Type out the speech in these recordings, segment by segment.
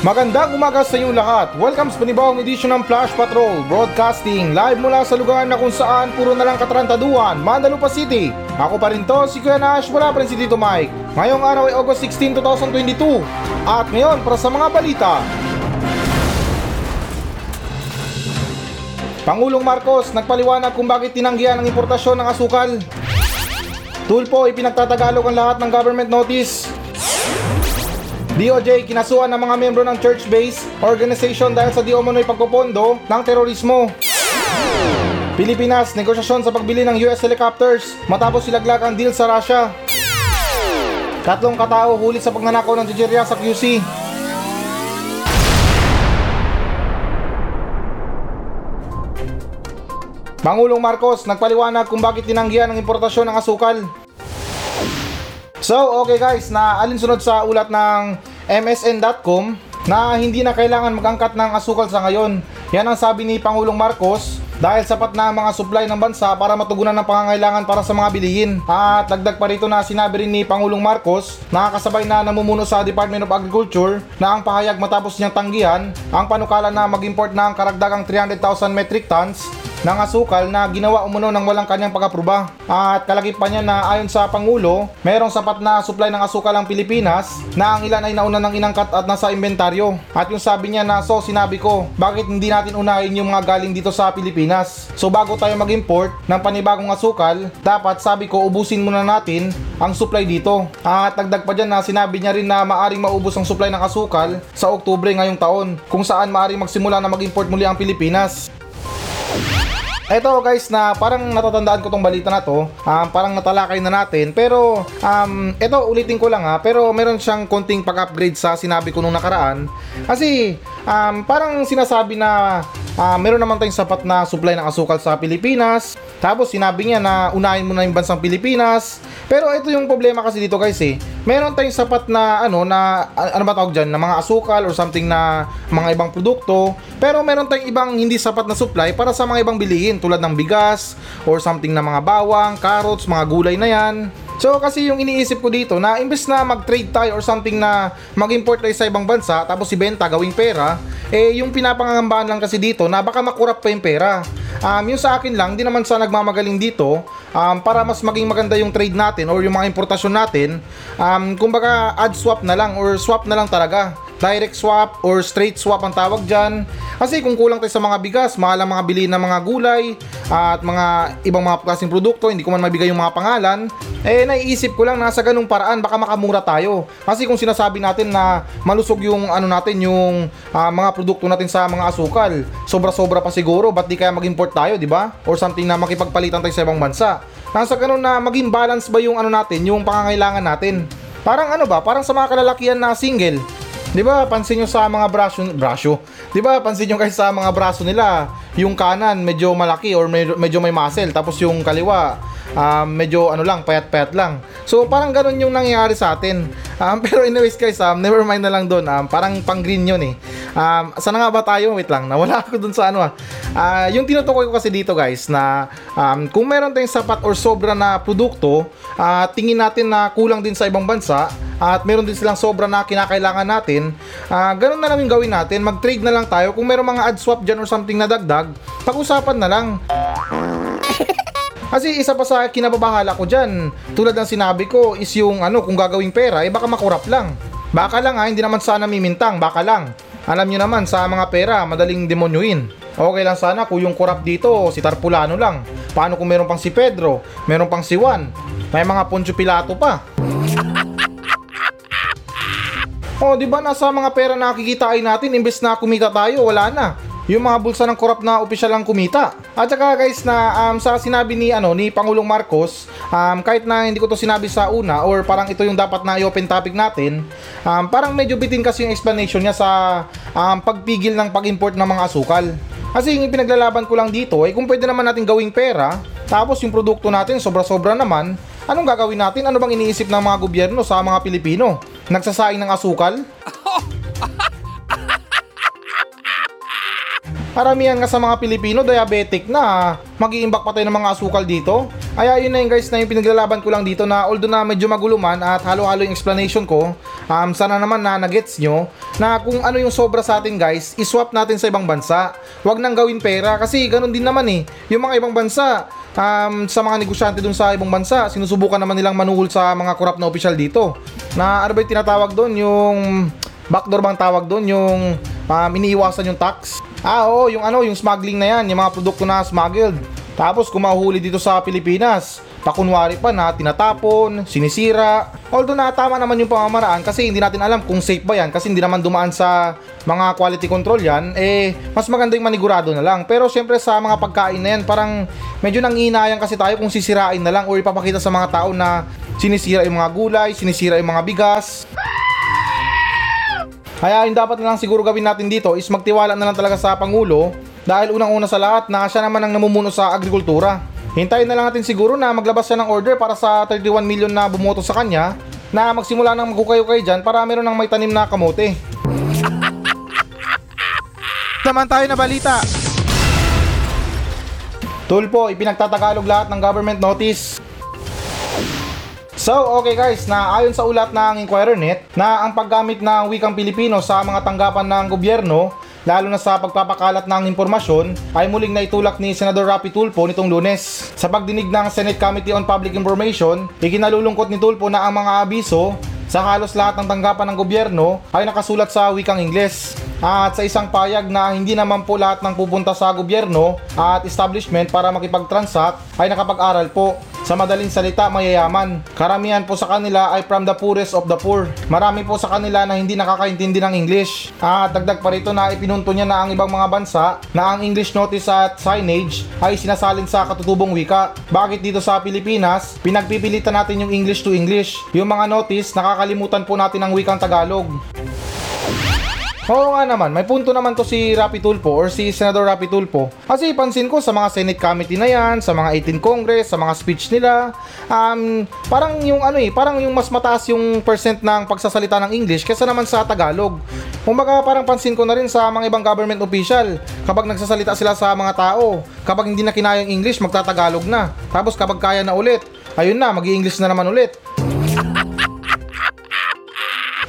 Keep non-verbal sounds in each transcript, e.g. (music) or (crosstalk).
Magandang umaga sa inyong lahat. Welcome sa panibawang edisyon ng Flash Patrol Broadcasting live mula sa lugar na kung saan puro na lang katarantaduan, Mandalupa City. Ako pa rin to, si Kuya Nash, wala pa rin si Tito Mike. Ngayong araw ay August 16, 2022. At ngayon, para sa mga balita. Pangulong Marcos nagpaliwanag kung bakit tinanggihan ang importasyon ng asukal. Tulpo, ipinagtatagalog ang lahat ng government notice. DOJ kinasuhan ng mga membro ng church-based organization dahil sa di umano'y pagpopondo ng terorismo. Pilipinas, negosyasyon sa pagbili ng US helicopters matapos silaglag ang deal sa Russia. Tatlong katao huli sa pagnanakaw ng Nigeria sa QC. Pangulong Marcos nagpaliwanag kung bakit tinanggihan ang importasyon ng asukal. So, okay guys, na alinsunod sa ulat ng MSN.com na hindi na kailangan magangkat ng asukal sa ngayon. Yan ang sabi ni Pangulong Marcos dahil sapat na ang mga supply ng bansa para matugunan ng pangangailangan para sa mga bilihin. At dagdag pa rito na sinabi rin ni Pangulong Marcos na kasabay na namumuno sa Department of Agriculture na ang pahayag matapos niyang tanggihan ang panukala na mag-import ng karagdagang 300,000 metric tons ng asukal na ginawa umuno ng walang kanyang pag-aproba. At kalagip pa niya na ayon sa Pangulo, mayroong sapat na supply ng asukal ang Pilipinas na ang ilan ay nauna ng inangkat at nasa inventaryo. At yung sabi niya na so sinabi ko, bakit hindi natin unahin yung mga galing dito sa Pilipinas? So bago tayo mag-import ng panibagong asukal, dapat sabi ko ubusin muna natin ang supply dito. At dagdag pa dyan na sinabi niya rin na maaring maubos ang supply ng asukal sa Oktubre ngayong taon kung saan maaring magsimula na mag-import muli ang Pilipinas. Eto guys na parang natatandaan ko tong balita na to, um, parang natalakay na natin. Pero um, eto ulitin ko lang ha, pero meron siyang konting pag-upgrade sa sinabi ko nung nakaraan. Kasi um, parang sinasabi na uh, meron naman tayong sapat na supply ng asukal sa Pilipinas. Tapos sinabi niya na unahin mo na yung bansang Pilipinas. Pero ito yung problema kasi dito guys eh. Meron tayong sapat na ano na ano ba tawag dyan? Na mga asukal or something na mga ibang produkto. Pero meron tayong ibang hindi sapat na supply para sa mga ibang bilihin tulad ng bigas or something na mga bawang, carrots, mga gulay na yan. So kasi yung iniisip ko dito na imbes na mag-trade tayo or something na mag-import tayo sa ibang bansa tapos ibenta gawing pera, eh yung pinapangangambahan lang kasi dito na baka makurap pa yung pera. Um, yung sa akin lang, di naman sa nagmamagaling dito, um, para mas maging maganda yung trade natin or yung mga importasyon natin, um, kumbaga add swap na lang or swap na lang talaga direct swap or straight swap ang tawag dyan. Kasi kung kulang tayo sa mga bigas, mahal ang mga bili ng mga gulay at mga ibang mga klaseng produkto, hindi ko man mabigay yung mga pangalan, eh naiisip ko lang nasa ganung paraan baka makamura tayo. Kasi kung sinasabi natin na malusog yung ano natin yung uh, mga produkto natin sa mga asukal, sobra-sobra pa siguro, ba't di kaya mag-import tayo, di ba? Or something na makipagpalitan tayo sa ibang bansa. Nasa ganun na maging balance ba yung ano natin, yung pangangailangan natin. Parang ano ba, parang sa mga kalalakihan na single, 'Di ba? Pansin niyo sa mga braso, braso. 'Di ba? Pansin niyo guys sa mga braso nila, yung kanan medyo malaki or medyo, medyo may muscle tapos yung kaliwa um, medyo ano lang, payat-payat lang. So parang ganun yung nangyayari sa atin. Um, (laughs) pero anyways guys, um, never mind na lang doon. Um, parang pang green yun eh. Um, sana nga ba tayo? Wait lang, nawala (laughs) ako dun sa ano ah. Uh, yung tinutukoy ko kasi dito guys na um, kung meron tayong sapat or sobra na produkto, uh, tingin natin na kulang din sa ibang bansa, at meron din silang sobra na kinakailangan natin, uh, ganun na lang yung gawin natin, mag-trade na lang tayo. Kung meron mga ad swap dyan or something na dagdag, pag-usapan na lang. Kasi isa pa sa kinababahala ko dyan, tulad ng sinabi ko, is yung ano, kung gagawing pera, eh baka makurap lang. Baka lang ha, hindi naman sana mimintang, baka lang. Alam nyo naman, sa mga pera, madaling demonyuin. Okay lang sana kung yung kurap dito, si Tarpulano lang. Paano kung meron pang si Pedro, meron pang si Juan, may mga Poncio Pilato pa. Oh, di ba nasa mga pera na kikitain natin imbes na kumita tayo, wala na. Yung mga bulsa ng korap na opisyal lang kumita. At saka guys na um, sa sinabi ni ano ni Pangulong Marcos, um, kahit na hindi ko to sinabi sa una or parang ito yung dapat na i-open topic natin, um, parang medyo bitin kasi yung explanation niya sa um, pagpigil ng pag-import ng mga asukal. Kasi yung pinaglalaban ko lang dito ay kung pwede naman natin gawing pera, tapos yung produkto natin sobra-sobra naman, anong gagawin natin? Ano bang iniisip ng mga gobyerno sa mga Pilipino? Nagsasaing ng asukal? Karamihan nga sa mga Pilipino diabetic na mag-iimbak pa tayo ng mga asukal dito. Kaya yun na yun guys na yung pinaglalaban ko lang dito na although na medyo maguluman at halo-halo yung explanation ko, um, sana naman na nagets nyo na kung ano yung sobra sa atin guys, iswap natin sa ibang bansa. Huwag nang gawin pera kasi ganun din naman eh. Yung mga ibang bansa, um, sa mga negosyante dun sa ibang bansa, sinusubukan naman nilang manuhol sa mga korap na opisyal dito. Na ano ba yung tinatawag doon? Yung backdoor bang tawag doon? Yung um, iniiwasan yung tax? Ah oo, yung ano, yung smuggling na yan, yung mga produkto na smuggled. Tapos kung mahuli dito sa Pilipinas, pakunwari pa na tinatapon, sinisira. Although na tama naman yung pamamaraan kasi hindi natin alam kung safe ba yan kasi hindi naman dumaan sa mga quality control yan, eh mas maganda yung manigurado na lang. Pero syempre sa mga pagkain na yan, parang medyo nanginayang kasi tayo kung sisirain na lang or ipapakita sa mga tao na sinisira yung mga gulay, sinisira yung mga bigas. Kaya yung dapat na lang siguro gawin natin dito is magtiwala na lang talaga sa Pangulo dahil unang-una sa lahat na siya naman ang namumuno sa agrikultura. Hintayin na lang natin siguro na maglabas siya ng order para sa 31 million na bumoto sa kanya na magsimula ng magkukay-ukay dyan para meron ng may tanim na kamote. (laughs) Naman tayo na balita. Tulpo, ipinagtatagalog lahat ng government notice. So, okay guys, na ayon sa ulat ng InquirerNet na ang paggamit ng wikang Pilipino sa mga tanggapan ng gobyerno lalo na sa pagpapakalat ng impormasyon ay muling naitulak ni Senador Rapi Tulfo nitong lunes. Sa pagdinig ng Senate Committee on Public Information, ikinalulungkot ni Tulfo na ang mga abiso sa halos lahat ng tanggapan ng gobyerno ay nakasulat sa wikang Ingles. At sa isang payag na hindi naman po lahat ng pupunta sa gobyerno at establishment para makipag-transact ay nakapag-aral po. Sa madaling salita, mayayaman. Karamihan po sa kanila ay from the poorest of the poor. Marami po sa kanila na hindi nakakaintindi ng English. At dagdag pa rito na ipinunto niya na ang ibang mga bansa na ang English notice at signage ay sinasalin sa katutubong wika. Bakit dito sa Pilipinas, pinagpipilitan natin yung English to English. Yung mga notice, nakakalimutan po natin ang wikang Tagalog. Oo nga naman, may punto naman to si Rapi Tulfo or si Senador Rapi Tulfo. Kasi pansin ko sa mga Senate committee na yan, sa mga 18 Congress, sa mga speech nila, um, parang yung ano eh, parang yung mas mataas yung percent ng pagsasalita ng English kesa naman sa Tagalog. Kumbaga parang pansin ko na rin sa mga ibang government official, kapag nagsasalita sila sa mga tao, kapag hindi na kinaya yung English, magtatagalog na. Tapos kapag kaya na ulit, ayun na, mag english na naman ulit.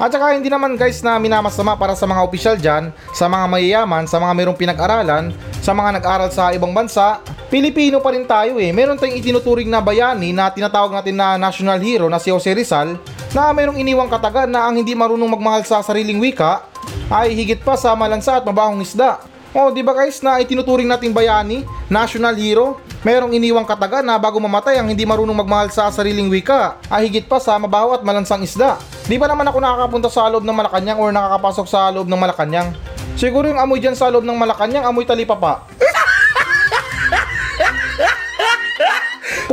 At saka hindi naman guys na minamasama para sa mga opisyal dyan, sa mga mayayaman, sa mga mayroong pinag-aralan, sa mga nag-aral sa ibang bansa, Pilipino pa rin tayo eh. Meron tayong itinuturing na bayani na tinatawag natin na national hero na si Jose Rizal na mayroong iniwang katagan na ang hindi marunong magmahal sa sariling wika ay higit pa sa malansa at mabahong isda. Oh, di ba guys na itinuturing nating bayani, national hero, merong iniwang kataga na bago mamatay ang hindi marunong magmahal sa sariling wika ay higit pa sa mabaho at malansang isda. Di ba naman ako nakakapunta sa loob ng Malacanang or nakakapasok sa loob ng Malacanang? Siguro yung amoy dyan sa loob ng Malacanang, amoy talipapa.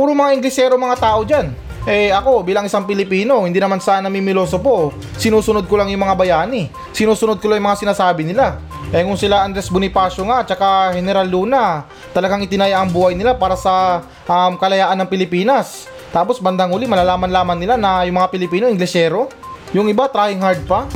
Puro mga Inglesero mga tao dyan. Eh ako bilang isang Pilipino, hindi naman sana mimiloso po. Sinusunod ko lang yung mga bayani. Sinusunod ko lang yung mga sinasabi nila. Eh kung sila Andres Bonifacio nga tsaka General Luna, talagang itinaya ang buhay nila para sa um, kalayaan ng Pilipinas. Tapos bandang uli malalaman-laman nila na yung mga Pilipino Inglesero. Yung iba trying hard pa.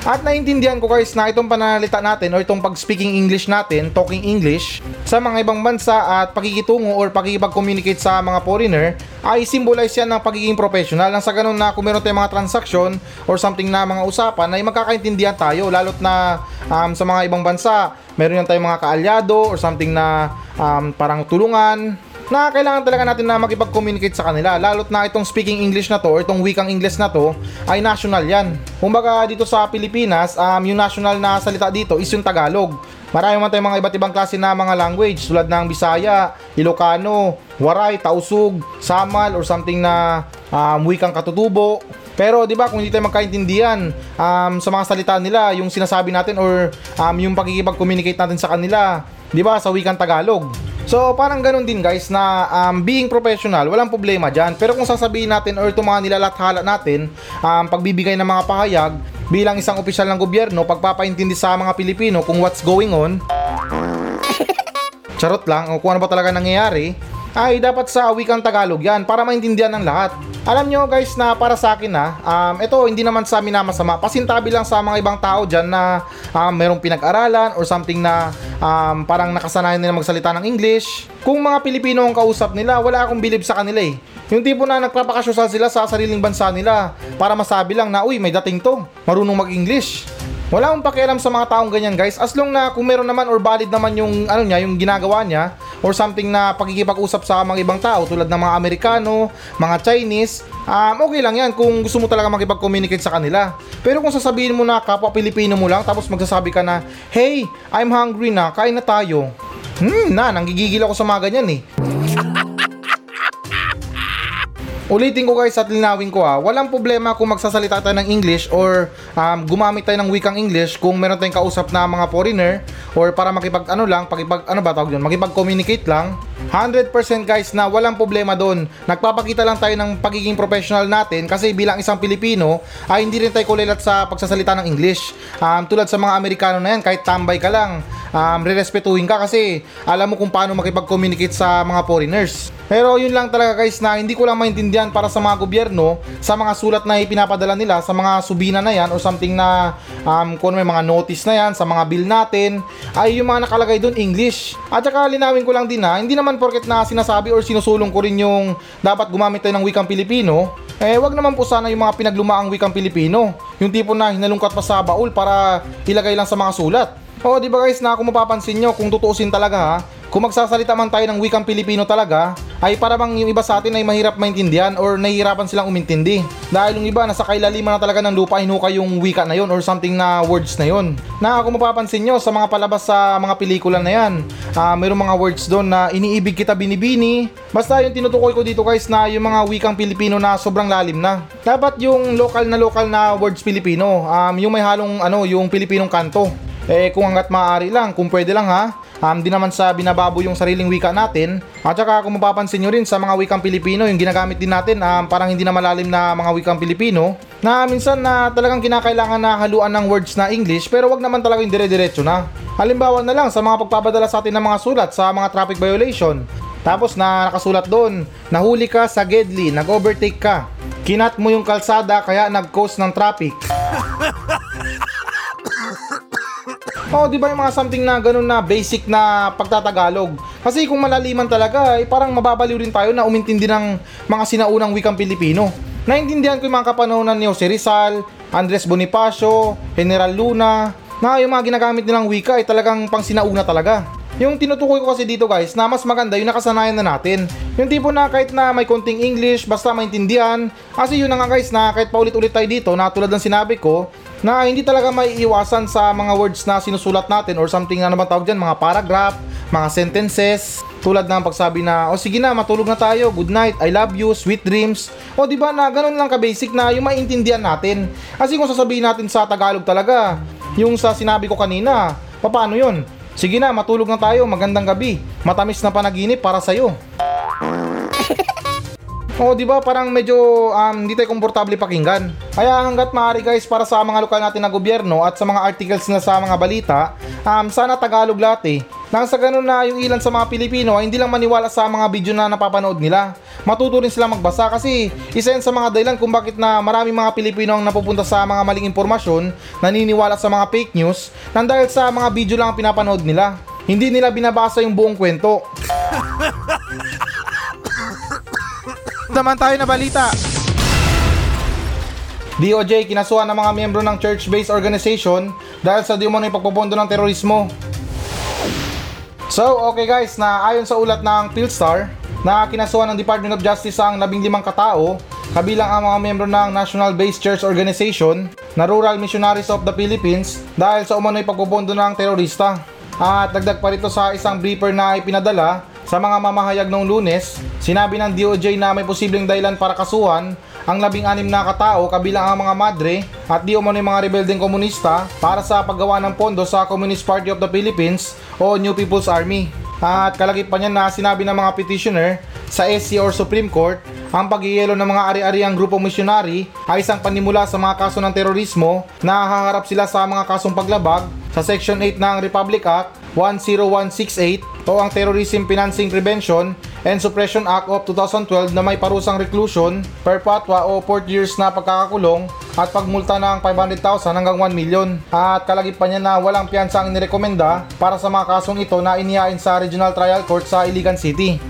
At naintindihan ko guys na itong pananalita natin or itong pag-speaking English natin, talking English, sa mga ibang bansa at pakikitungo or pakikipag-communicate sa mga foreigner ay symbolize yan ng pagiging professional. Nang sa ganun na kung meron tayong mga transaction or something na mga usapan ay magkakaintindihan tayo lalot na um, sa mga ibang bansa meron yan tayong mga kaalyado or something na um, parang tulungan na kailangan talaga natin na makipag-communicate sa kanila lalo't na itong speaking English na to or itong wikang English na to ay national yan. Kumbaga dito sa Pilipinas, um, yung national na salita dito is yung Tagalog. Marami man tayong mga iba't ibang klase na mga language tulad ng Bisaya, Ilocano, Waray, Tausug, Samal or something na um, wikang katutubo. Pero 'di ba kung hindi tayo magkaintindihan um, sa mga salita nila, yung sinasabi natin or um, yung pagkikipag-communicate natin sa kanila, 'di ba sa wikang Tagalog. So parang ganun din guys na um, being professional, walang problema dyan. Pero kung sasabihin natin or itong mga nilalathala natin, um, pagbibigay ng mga pahayag, bilang isang opisyal ng gobyerno, pagpapaintindi sa mga Pilipino kung what's going on, (laughs) charot lang, o kung ano ba talaga nangyayari, ay dapat sa wikang Tagalog yan para maintindihan ng lahat. Alam nyo guys na para sa akin na, um, ito hindi naman sa amin na masama. Pasintabi lang sa mga ibang tao dyan na um, merong pinag-aralan or something na um, parang nakasanayan nila magsalita ng English. Kung mga Pilipino ang kausap nila, wala akong bilib sa kanila eh. Yung tipo na nagpapakasyosal sila sa sariling bansa nila para masabi lang na, uy, may dating to, marunong mag-English. Wala akong pakialam sa mga taong ganyan guys as long na kung meron naman or valid naman yung ano niya, yung ginagawa niya or something na pagkikipag-usap sa mga ibang tao tulad ng mga Amerikano, mga Chinese, um, okay lang yan kung gusto mo talaga makipag-communicate sa kanila. Pero kung sasabihin mo na kapwa Pilipino mo lang tapos magsasabi ka na, Hey, I'm hungry na, kain na tayo. Hmm, na, nanggigigil ako sa mga ganyan eh. Ulitin ko guys at linawin ko ah, walang problema kung magsasalita tayo ng English or um, gumamit tayo ng wikang English kung meron tayong kausap na mga foreigner or para makipag ano lang, pakipag ano ba tawag yun, makipag-communicate lang. 100% guys na walang problema doon. Nagpapakita lang tayo ng pagiging professional natin kasi bilang isang Pilipino ay hindi rin tayo kulilat sa pagsasalita ng English. Um, tulad sa mga Amerikano na yan, kahit tambay ka lang, um, rerespetuhin ka kasi alam mo kung paano makipag-communicate sa mga foreigners. Pero yun lang talaga guys na hindi ko lang maintindihan para sa mga gobyerno sa mga sulat na ipinapadala nila sa mga subina na yan or something na um, kung may mga notice na yan sa mga bill natin ay yung mga nakalagay doon English. At saka linawin ko lang din na hindi naman porket na sinasabi or sinusulong ko rin yung dapat gumamit tayo ng wikang Pilipino eh wag naman po sana yung mga pinaglumaang wikang Pilipino. Yung tipo na hinalungkat pa sa baul para ilagay lang sa mga sulat. Oo, di ba guys, na kung mapapansin nyo, kung tutuusin talaga ha, kung magsasalita man tayo ng wikang Pilipino talaga, ay para bang yung iba sa atin ay mahirap maintindihan or nahihirapan silang umintindi. Dahil yung iba nasa kailaliman na talaga ng lupa hinukay yung wika na yon or something na words na yon. Na kung mapapansin nyo sa mga palabas sa mga pelikula na yan, uh, mayroong mga words doon na iniibig kita binibini. Basta yung tinutukoy ko dito guys na yung mga wikang Pilipino na sobrang lalim na. Dapat yung local na local na words Pilipino, um, yung may halong ano, yung Pilipinong kanto. Eh kung hanggat maaari lang, kung pwede lang ha, um, di naman sa binababo yung sariling wika natin. At saka kung mapapansin nyo rin sa mga wikang Pilipino, yung ginagamit din natin, um, parang hindi na malalim na mga wikang Pilipino, na minsan na talagang kinakailangan na haluan ng words na English, pero wag naman talaga yung dire-diretso na. Halimbawa na lang sa mga pagpapadala sa atin ng mga sulat sa mga traffic violation. Tapos na nakasulat doon, nahuli ka sa Gedli, nag-overtake ka. Kinat mo yung kalsada kaya nag-cause ng traffic. (laughs) Oh, di ba yung mga something na ganun na basic na pagtatagalog? Kasi kung malaliman talaga, eh, parang mababaliw rin tayo na umintindi ng mga sinaunang wikang Pilipino. Naintindihan ko yung mga kapanahonan ni Jose Rizal, Andres Bonifacio, General Luna, na yung mga ginagamit nilang wika ay talagang pang sinauna talaga. Yung tinutukoy ko kasi dito guys na mas maganda yung nakasanayan na natin. Yung tipo na kahit na may konting English basta maintindihan. Kasi yun na nga guys na kahit paulit-ulit tayo dito na tulad ng sinabi ko na hindi talaga may iwasan sa mga words na sinusulat natin or something na naman tawag dyan, mga paragraph, mga sentences, tulad ng pagsabi na, o oh, sige na, matulog na tayo, good night, I love you, sweet dreams. O di ba na ganun lang ka-basic na yung maintindihan natin. Kasi kung sasabihin natin sa Tagalog talaga, yung sa sinabi ko kanina, paano yun? Sige na, matulog na tayo. Magandang gabi. Matamis na panaginip para sa'yo. Oo, di ba? Parang medyo um, hindi tayo komportable pakinggan. Kaya hanggat maaari guys, para sa mga lokal natin na gobyerno at sa mga articles na sa mga balita, um, sana Tagalog lahat eh. Nang sa ganun na yung ilan sa mga Pilipino ay hindi lang maniwala sa mga video na napapanood nila. Matuto rin sila magbasa kasi isa yan sa mga dahilan kung bakit na maraming mga Pilipino ang napupunta sa mga maling impormasyon, naniniwala sa mga fake news, nang dahil sa mga video lang ang pinapanood nila. Hindi nila binabasa yung buong kwento. (laughs) Naman tayo na balita. DOJ kinasuhan ng mga miyembro ng church-based organization dahil sa umano'y pagpupondo ng terorismo. So, okay guys, na ayon sa ulat ng Philstar, na kinasuhan ng Department of Justice ang 15 katao, kabilang ang mga miyembro ng National Based Church Organization na Rural Missionaries of the Philippines dahil sa umano'y pagpupondo ng terorista. At dagdag pa rito sa isang briefer na ipinadala sa mga mamahayag noong lunes, sinabi ng DOJ na may posibleng dahilan para kasuhan ang labing-anim na katao kabilang ang mga madre at di umano mga rebeldeng komunista para sa paggawa ng pondo sa Communist Party of the Philippines o New People's Army. At kalagip pa niyan na sinabi ng mga petitioner sa SC or Supreme Court, ang pagyeyelo ng mga ari-ariang grupo misyonary ay isang panimula sa mga kaso ng terorismo na haharap sila sa mga kasong paglabag sa Section 8 ng Republic Act 10168 o ang Terrorism Financing Prevention and Suppression Act of 2012 na may parusang reclusion, perpetua o 4 years na pagkakakulong at pagmulta ng 500,000 hanggang 1 million. At kalagip pa niya na walang piyansa ang inirekomenda para sa mga kasong ito na inihain sa Regional Trial Court sa Iligan City.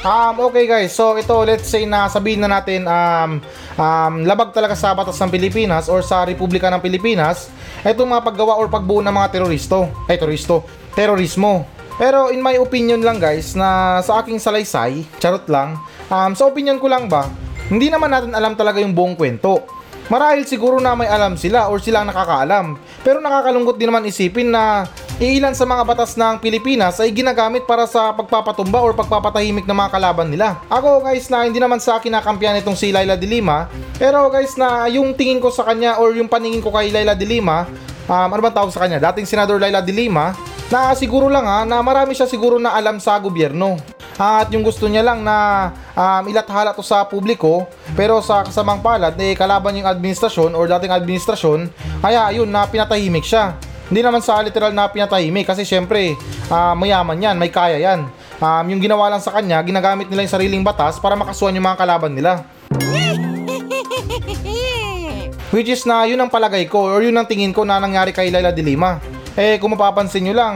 Um, okay guys, so ito let's say na sabihin na natin um, um, labag talaga sa batas ng Pilipinas or sa Republika ng Pilipinas itong mga paggawa or pagbuo ng mga teroristo, ay teroristo, terorismo. Pero in my opinion lang guys na sa aking salaysay, charot lang, um, sa opinion ko lang ba, hindi naman natin alam talaga yung buong kwento. Marahil siguro na may alam sila or sila ang nakakaalam. Pero nakakalungkot din naman isipin na iilan sa mga batas ng Pilipinas ay ginagamit para sa pagpapatumba or pagpapatahimik ng mga kalaban nila. Ako guys na hindi naman sa akin nakampiyan itong si Laila de Lima, pero guys na yung tingin ko sa kanya or yung paningin ko kay Laila de Lima, um, ano bang tawag sa kanya? Dating Senador Laila de Lima, na siguro lang ha, na marami siya siguro na alam sa gobyerno. At yung gusto niya lang na um, ilathala to sa publiko, pero sa kasamang palad, eh, kalaban yung administrasyon or dating administrasyon, kaya yun na pinatahimik siya. Hindi naman sa literal na pinatahimik kasi syempre ah, mayaman yan, may kaya yan. Um, yung ginawa lang sa kanya, ginagamit nila yung sariling batas para makasuhan yung mga kalaban nila. (laughs) Which is na yun ang palagay ko or yun ang tingin ko na nangyari kay Laila de Lima. Eh kung mapapansin nyo lang,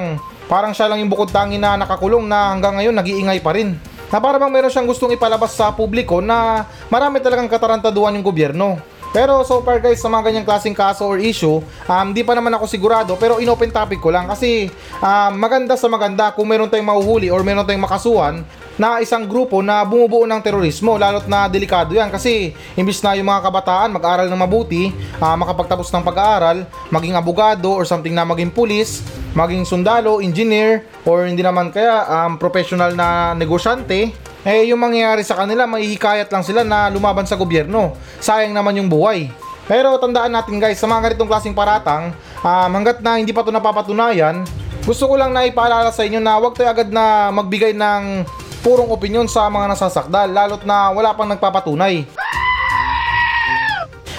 parang siya lang yung bukod tangi na nakakulong na hanggang ngayon nag-iingay pa rin. Na para bang meron siyang gustong ipalabas sa publiko na marami talagang katarantaduhan yung gobyerno. Pero so far guys, sa mga ganyang klaseng kaso or issue, um, di pa naman ako sigurado pero in-open topic ko lang kasi um, maganda sa maganda kung meron tayong mahuhuli or meron tayong makasuhan na isang grupo na bumubuo ng terorismo lalo't na delikado yan. Kasi imbis na yung mga kabataan mag-aral ng mabuti ah, makapagtapos ng pag-aaral maging abogado or something na maging pulis maging sundalo, engineer or hindi naman kaya um, professional na negosyante eh yung mangyayari sa kanila mahihikayat lang sila na lumaban sa gobyerno. Sayang naman yung buhay. Pero tandaan natin guys sa mga ganitong klaseng paratang um, hanggat na hindi pa ito napapatunayan gusto ko lang na ipaalala sa inyo na huwag tayo agad na magbigay ng purong opinyon sa mga nasasakdal lalot na wala pang nagpapatunay.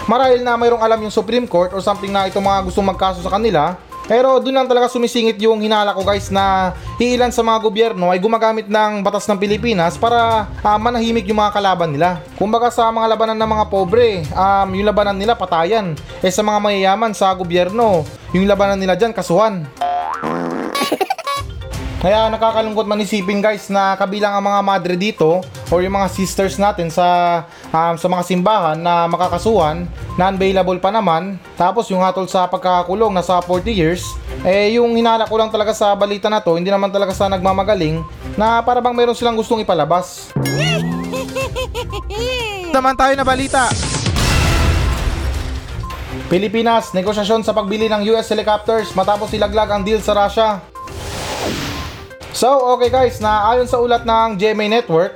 Marahil na mayroong alam yung Supreme Court or something na itong mga gustong magkaso sa kanila, pero doon lang talaga sumisingit yung hinala ko guys na iilan sa mga gobyerno ay gumagamit ng batas ng Pilipinas para ah, manahimik yung mga kalaban nila. Kumbaga sa mga labanan ng mga pobre, um, yung labanan nila patayan. Eh sa mga mayayaman sa gobyerno, yung labanan nila dyan kasuhan. Kaya nakakalungkot man isipin guys na kabilang ang mga madre dito or yung mga sisters natin sa um, sa mga simbahan na makakasuhan non-bailable pa naman. Tapos yung hatol sa pagkakakulong nasa 40 years eh yung hinala ko lang talaga sa balita na to hindi naman talaga sa nagmamagaling na para bang meron silang gustong ipalabas. (laughs) Naman tayo na balita. Pilipinas, negosasyon sa pagbili ng US helicopters matapos ilaglag ang deal sa Russia. So, okay guys, na ayon sa ulat ng GMA Network,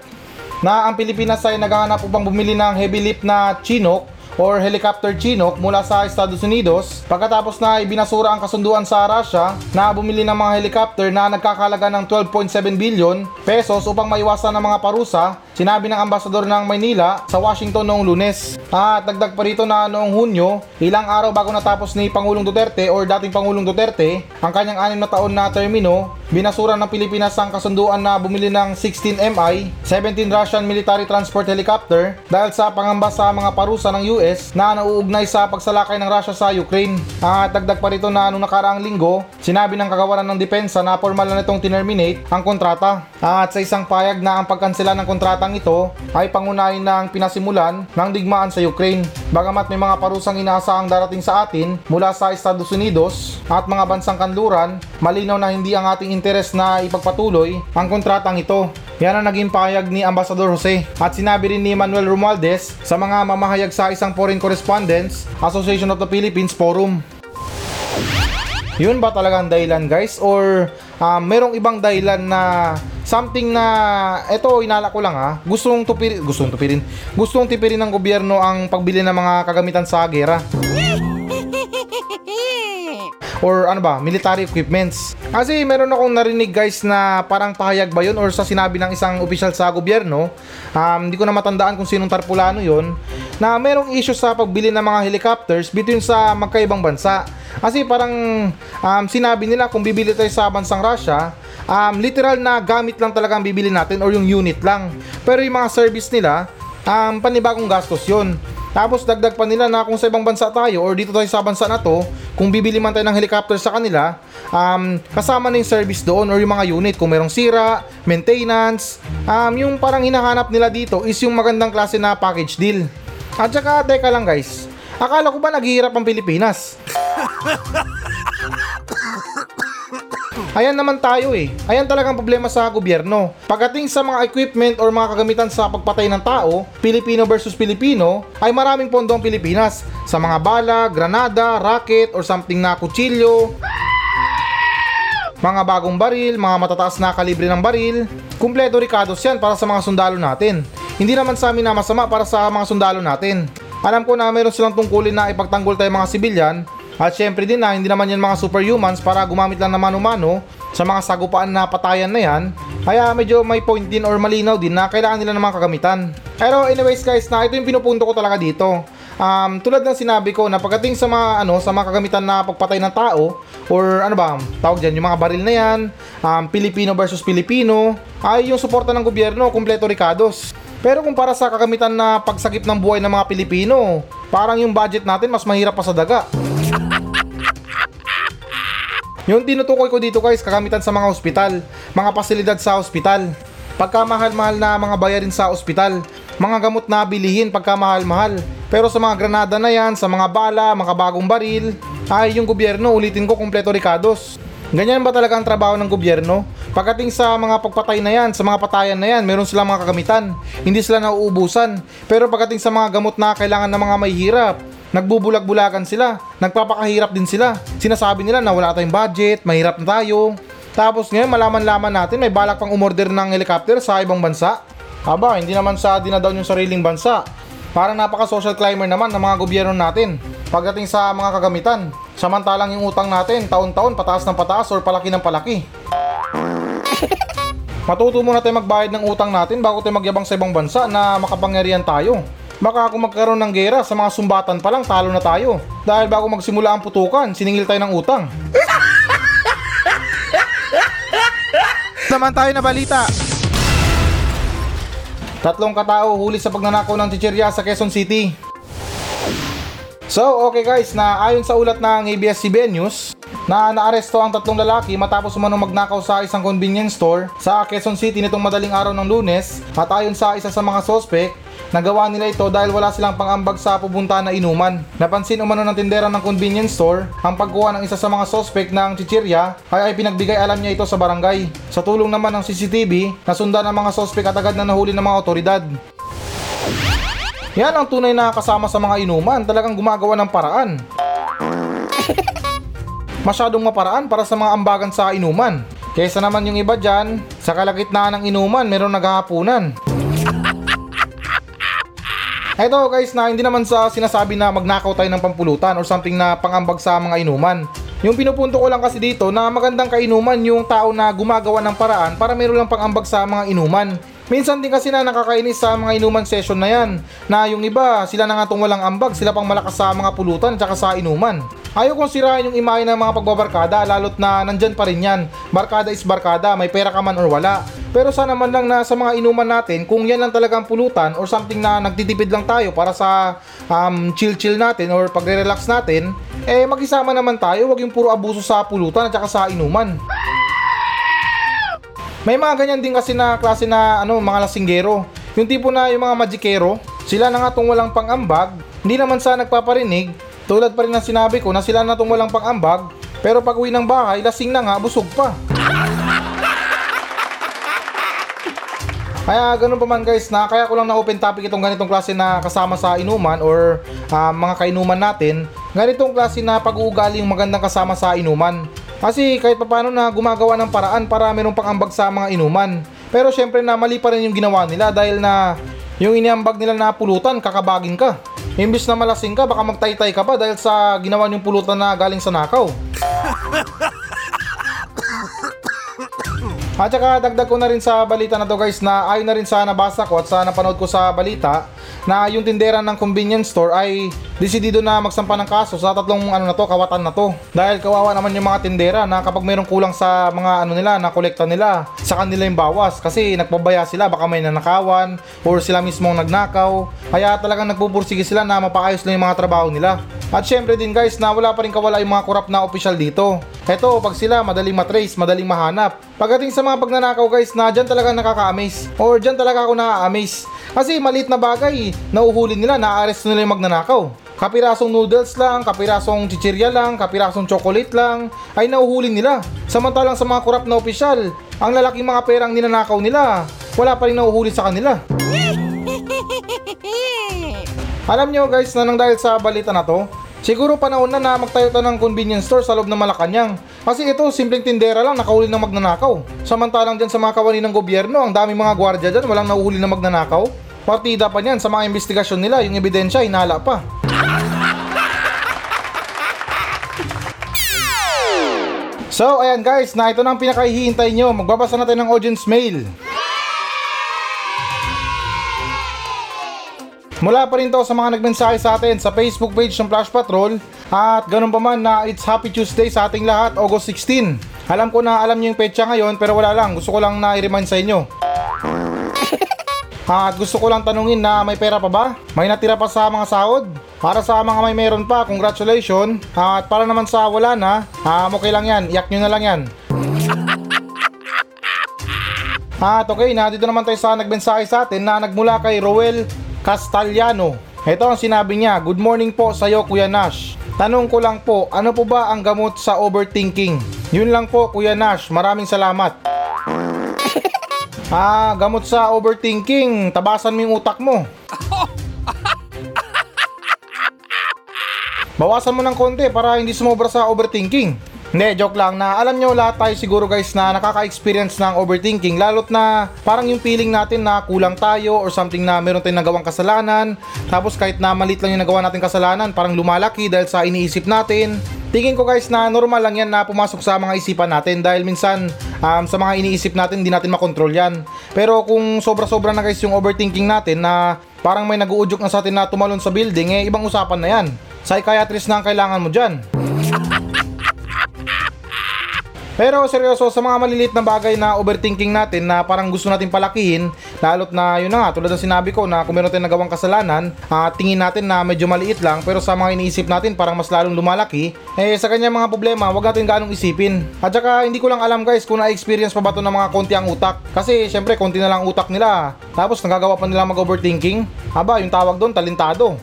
na ang Pilipinas ay naghahanap upang bumili ng heavy lift na Chinook or helicopter Chinook mula sa Estados Unidos. Pagkatapos na ibinasura ang kasunduan sa Russia na bumili ng mga helicopter na nagkakalaga ng 12.7 billion pesos upang maiwasan ng mga parusa sinabi ng ambasador ng Maynila sa Washington noong lunes. At dagdag pa rito na noong Hunyo, ilang araw bago natapos ni Pangulong Duterte or dating Pangulong Duterte ang kanyang anim na taon na termino, binasura ng Pilipinas ang kasunduan na bumili ng 16 MI, 17 Russian military transport helicopter dahil sa pangamba sa mga parusa ng US na nauugnay sa pagsalakay ng Russia sa Ukraine. At dagdag pa rito na noong nakaraang linggo, sinabi ng kagawaran ng depensa na formal na nitong tinerminate ang kontrata. At sa isang payag na ang pagkansela ng kontratang ito ay pangunahin ng pinasimulan ng digmaan sa Ukraine. Bagamat may mga parusang inaasahang darating sa atin mula sa Estados Unidos at mga bansang kanluran, malinaw na hindi ang ating interes na ipagpatuloy ang kontratang ito. Yan ang naging pahayag ni Ambassador Jose at sinabi rin ni Manuel Romualdez sa mga mamahayag sa isang Foreign Correspondents Association of the Philippines Forum. Yun ba talaga ang dahilan guys? Or um, merong ibang dahilan na something na eto inala ko lang ha? Gustong tupirin gustong tupirin. Gustong tipirin ng gobyerno ang pagbili ng mga kagamitan sa gera or ano ba, military equipments. Kasi meron akong narinig guys na parang pahayag ba yun or sa sinabi ng isang opisyal sa gobyerno, um, hindi ko na matandaan kung sinong tarpulano yon na merong issue sa pagbili ng mga helicopters between sa magkaibang bansa. Kasi parang um, sinabi nila kung bibili tayo sa bansang Russia, um, literal na gamit lang talaga ang bibili natin or yung unit lang. Pero yung mga service nila, um, panibagong gastos yun. Tapos dagdag pa nila na kung sa ibang bansa tayo or dito tayo sa bansa na to, kung bibili man tayo ng helicopter sa kanila, um, kasama na yung service doon or yung mga unit kung merong sira, maintenance, um, yung parang hinahanap nila dito is yung magandang klase na package deal. At saka, teka lang guys, akala ko ba naghihirap ang Pilipinas? (laughs) Ayan naman tayo eh. Ayan talagang problema sa gobyerno. Pagdating sa mga equipment or mga kagamitan sa pagpatay ng tao, Pilipino versus Pilipino, ay maraming pondo ang Pilipinas. Sa mga bala, granada, rocket, or something na kutsilyo, mga bagong baril, mga matataas na kalibre ng baril, kumpleto ricados yan para sa mga sundalo natin. Hindi naman sa amin na masama para sa mga sundalo natin. Alam ko na meron silang tungkulin na ipagtanggol tayo mga sibilyan, at syempre din na hindi naman yan mga superhumans para gumamit lang na mano-mano sa mga sagupaan na patayan na yan. Kaya medyo may point din or malinaw din na kailangan nila ng mga kagamitan. Pero anyways guys, na ito yung pinupunto ko talaga dito. Um, tulad ng sinabi ko na pagdating sa mga ano sa mga kagamitan na pagpatay ng tao or ano ba tawag diyan yung mga baril na yan um, Pilipino versus Pilipino ay yung suporta ng gobyerno kumpleto ricados pero kung para sa kagamitan na pagsagip ng buhay ng mga Pilipino parang yung budget natin mas mahirap pa sa daga yung tinutukoy ko dito guys, kagamitan sa mga ospital, mga pasilidad sa ospital. Pagkamahal-mahal na mga bayarin sa ospital, mga gamot na bilihin pagkamahal-mahal. Pero sa mga granada na yan, sa mga bala, mga bagong baril, ay yung gobyerno, ulitin ko, kompleto ricados. Ganyan ba talaga ang trabaho ng gobyerno? Pagdating sa mga pagpatay na yan, sa mga patayan na yan, meron silang mga kagamitan. Hindi sila nauubusan. Pero pagdating sa mga gamot na kailangan ng mga may hirap, nagbubulag-bulagan sila, nagpapakahirap din sila. Sinasabi nila na wala tayong budget, mahirap na tayo. Tapos ngayon malaman-laman natin may balak pang umorder ng helicopter sa ibang bansa. Aba, hindi naman sa dinadown yung sariling bansa. Parang napaka-social climber naman ng mga gobyerno natin pagdating sa mga kagamitan. Samantalang yung utang natin, taon-taon pataas ng pataas or palaki ng palaki. Matuto muna tayo magbayad ng utang natin bago tayo magyabang sa ibang bansa na makapangyarihan tayo. Baka kung magkaroon ng gera sa mga sumbatan pa lang talo na tayo. Dahil bago magsimula ang putukan, siningil tayo ng utang. (laughs) Naman tayo na balita. Tatlong katao huli sa pagnanakaw ng chichirya sa Quezon City. So, okay guys, na ayon sa ulat ng ABS-CBN News, na naaresto ang tatlong lalaki matapos umanong magnakaw sa isang convenience store sa Quezon City nitong madaling araw ng lunes at ayon sa isa sa mga sospek, nagawa nila ito dahil wala silang pangambag sa pupunta na inuman. Napansin umano ng tindera ng convenience store ang pagkuha ng isa sa mga sospek ng chichirya ay ay pinagbigay alam niya ito sa barangay. Sa tulong naman ng CCTV, nasundan ng mga sospek at agad na nahuli ng mga otoridad. Yan ang tunay na kasama sa mga inuman, talagang gumagawa ng paraan. (laughs) Masyadong maparaan para sa mga ambagan sa inuman. Kaysa naman yung iba dyan, sa kalagitnaan ng inuman, meron naghahapunan. Ito guys na hindi naman sa sinasabi na magnakaw tayo ng pampulutan or something na pangambag sa mga inuman. Yung pinupunto ko lang kasi dito na magandang kainuman yung tao na gumagawa ng paraan para meron lang pangambag sa mga inuman. Minsan din kasi na nakakainis sa mga inuman session na yan na yung iba sila na nga itong walang ambag sila pang malakas sa mga pulutan at sa inuman. Ayaw kong sirain yung imahe ng mga pagbabarkada lalot na nandyan pa rin yan. Barkada is barkada, may pera ka man or wala. Pero sana man lang na sa mga inuman natin, kung yan lang talagang pulutan or something na nagtitipid lang tayo para sa um, chill-chill natin or pagre-relax natin, eh mag-isama naman tayo, wag yung puro abuso sa pulutan at saka sa inuman. May mga ganyan din kasi na klase na ano, mga lasinggero. Yung tipo na yung mga magikero, sila na nga tong walang pang-ambag, hindi naman sa nagpaparinig, tulad pa rin ng sinabi ko na sila na tong walang pang-ambag, pero pag uwi ng bahay, lasing na nga, busog pa. (laughs) Kaya ganun pa man guys na kaya ko lang na open topic itong ganitong klase na kasama sa inuman or ah, mga kainuman natin. Ganitong klase na pag-uugali yung magandang kasama sa inuman. Kasi kahit paano na gumagawa ng paraan para meron pang ambag sa mga inuman. Pero syempre na mali pa rin yung ginawa nila dahil na yung iniambag nila na pulutan, kakabagin ka. Imbis na malasing ka, baka magtaytay ka pa dahil sa ginawa yung pulutan na galing sa nakaw. (laughs) At saka dagdag ko na rin sa balita na to guys na ayon na rin sa nabasa ko at sa napanood ko sa balita na yung tindera ng convenience store ay desidido na magsampa ng kaso sa tatlong ano na to, kawatan na to. Dahil kawawa naman yung mga tindera na kapag mayroong kulang sa mga ano nila, na kolekta nila, sa kanila yung bawas kasi nagpabaya sila baka may nanakawan or sila mismo nagnakaw. Kaya talagang nagpupursige sila na mapaayos lang yung mga trabaho nila. At syempre din guys na wala pa rin kawala yung mga korap na opisyal dito. Eto, pag sila madaling matrace, madaling mahanap. Pagdating sa mga pagnanakaw guys na dyan talaga nakaka-amaze or dyan talaga ako na-amaze. Kasi maliit na bagay, nauhuli nila, na-arrest nila yung magnanakaw. Kapirasong noodles lang, kapirasong chichirya lang, kapirasong chocolate lang, ay nauhuli nila. Samantalang sa mga korap na opisyal, ang lalaking mga perang ninanakaw nila, wala pa rin nauhuli sa kanila. (laughs) Alam nyo guys na nang dahil sa balita na to, siguro panahon na na magtayo tayo ng convenience store sa loob ng Malacanang. Kasi ito, simpleng tindera lang nakahuli ng magnanakaw. Samantalang dyan sa mga kawani ng gobyerno, ang daming mga gwardiya dyan, walang nauhuli na magnanakaw. Partida pa niyan sa mga investigasyon nila, yung ebidensya, hinala pa. So, ayan guys, na ito na ang pinakahihintay nyo. Magbabasa natin ng audience mail. Mula pa rin to sa mga nagmensahe sa atin sa Facebook page ng Flash Patrol at ganun pa man na it's Happy Tuesday sa ating lahat, August 16. Alam ko na alam niyo yung petsa ngayon pero wala lang, gusto ko lang na i-remind sa inyo. (laughs) At gusto ko lang tanungin na may pera pa ba? May natira pa sa mga sahod? Para sa mga may meron pa, congratulations. At para naman sa wala na, um, okay lang yan, iyak nyo na lang yan. (laughs) At okay, na dito naman tayo sa nagmensahe sa atin na nagmula kay Roel Castellano. Ito ang sinabi niya, Good morning po sa iyo Kuya Nash. Tanong ko lang po, ano po ba ang gamot sa overthinking? Yun lang po Kuya Nash, maraming salamat. (laughs) ah, gamot sa overthinking, tabasan mo yung utak mo. (laughs) Bawasan mo ng konti para hindi sumobra sa overthinking. Hindi, joke lang na alam nyo lahat tayo siguro guys na nakaka-experience ng overthinking lalot na parang yung feeling natin na kulang tayo or something na meron tayong nagawang kasalanan tapos kahit na malit lang yung nagawa natin kasalanan parang lumalaki dahil sa iniisip natin Tingin ko guys na normal lang yan na pumasok sa mga isipan natin dahil minsan um, sa mga iniisip natin hindi natin makontrol yan. Pero kung sobra-sobra na guys yung overthinking natin na parang may nag-uudyok na sa atin na tumalon sa building, eh ibang usapan na yan. Psychiatrist na ang kailangan mo dyan. Pero seryoso sa mga maliliit na bagay na overthinking natin na parang gusto natin palakihin, lalot na yun na nga, tulad ng sinabi ko na kung meron tayong nagawang kasalanan, uh, tingin natin na medyo maliit lang pero sa mga iniisip natin parang mas lalong lumalaki, eh sa kanya mga problema, wag natin ganong isipin. At saka hindi ko lang alam guys kung na-experience pa ba to ng mga konti ang utak. Kasi syempre konti na lang utak nila, tapos nagagawa pa nila mag-overthinking. Aba, yung tawag doon, talentado.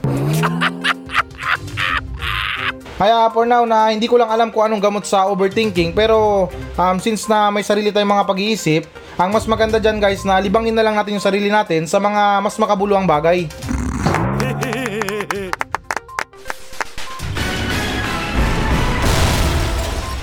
Kaya for now na hindi ko lang alam kung anong gamot sa overthinking pero um, since na may sarili tayong mga pag-iisip, ang mas maganda dyan guys na libangin na lang natin yung sarili natin sa mga mas makabuluang bagay.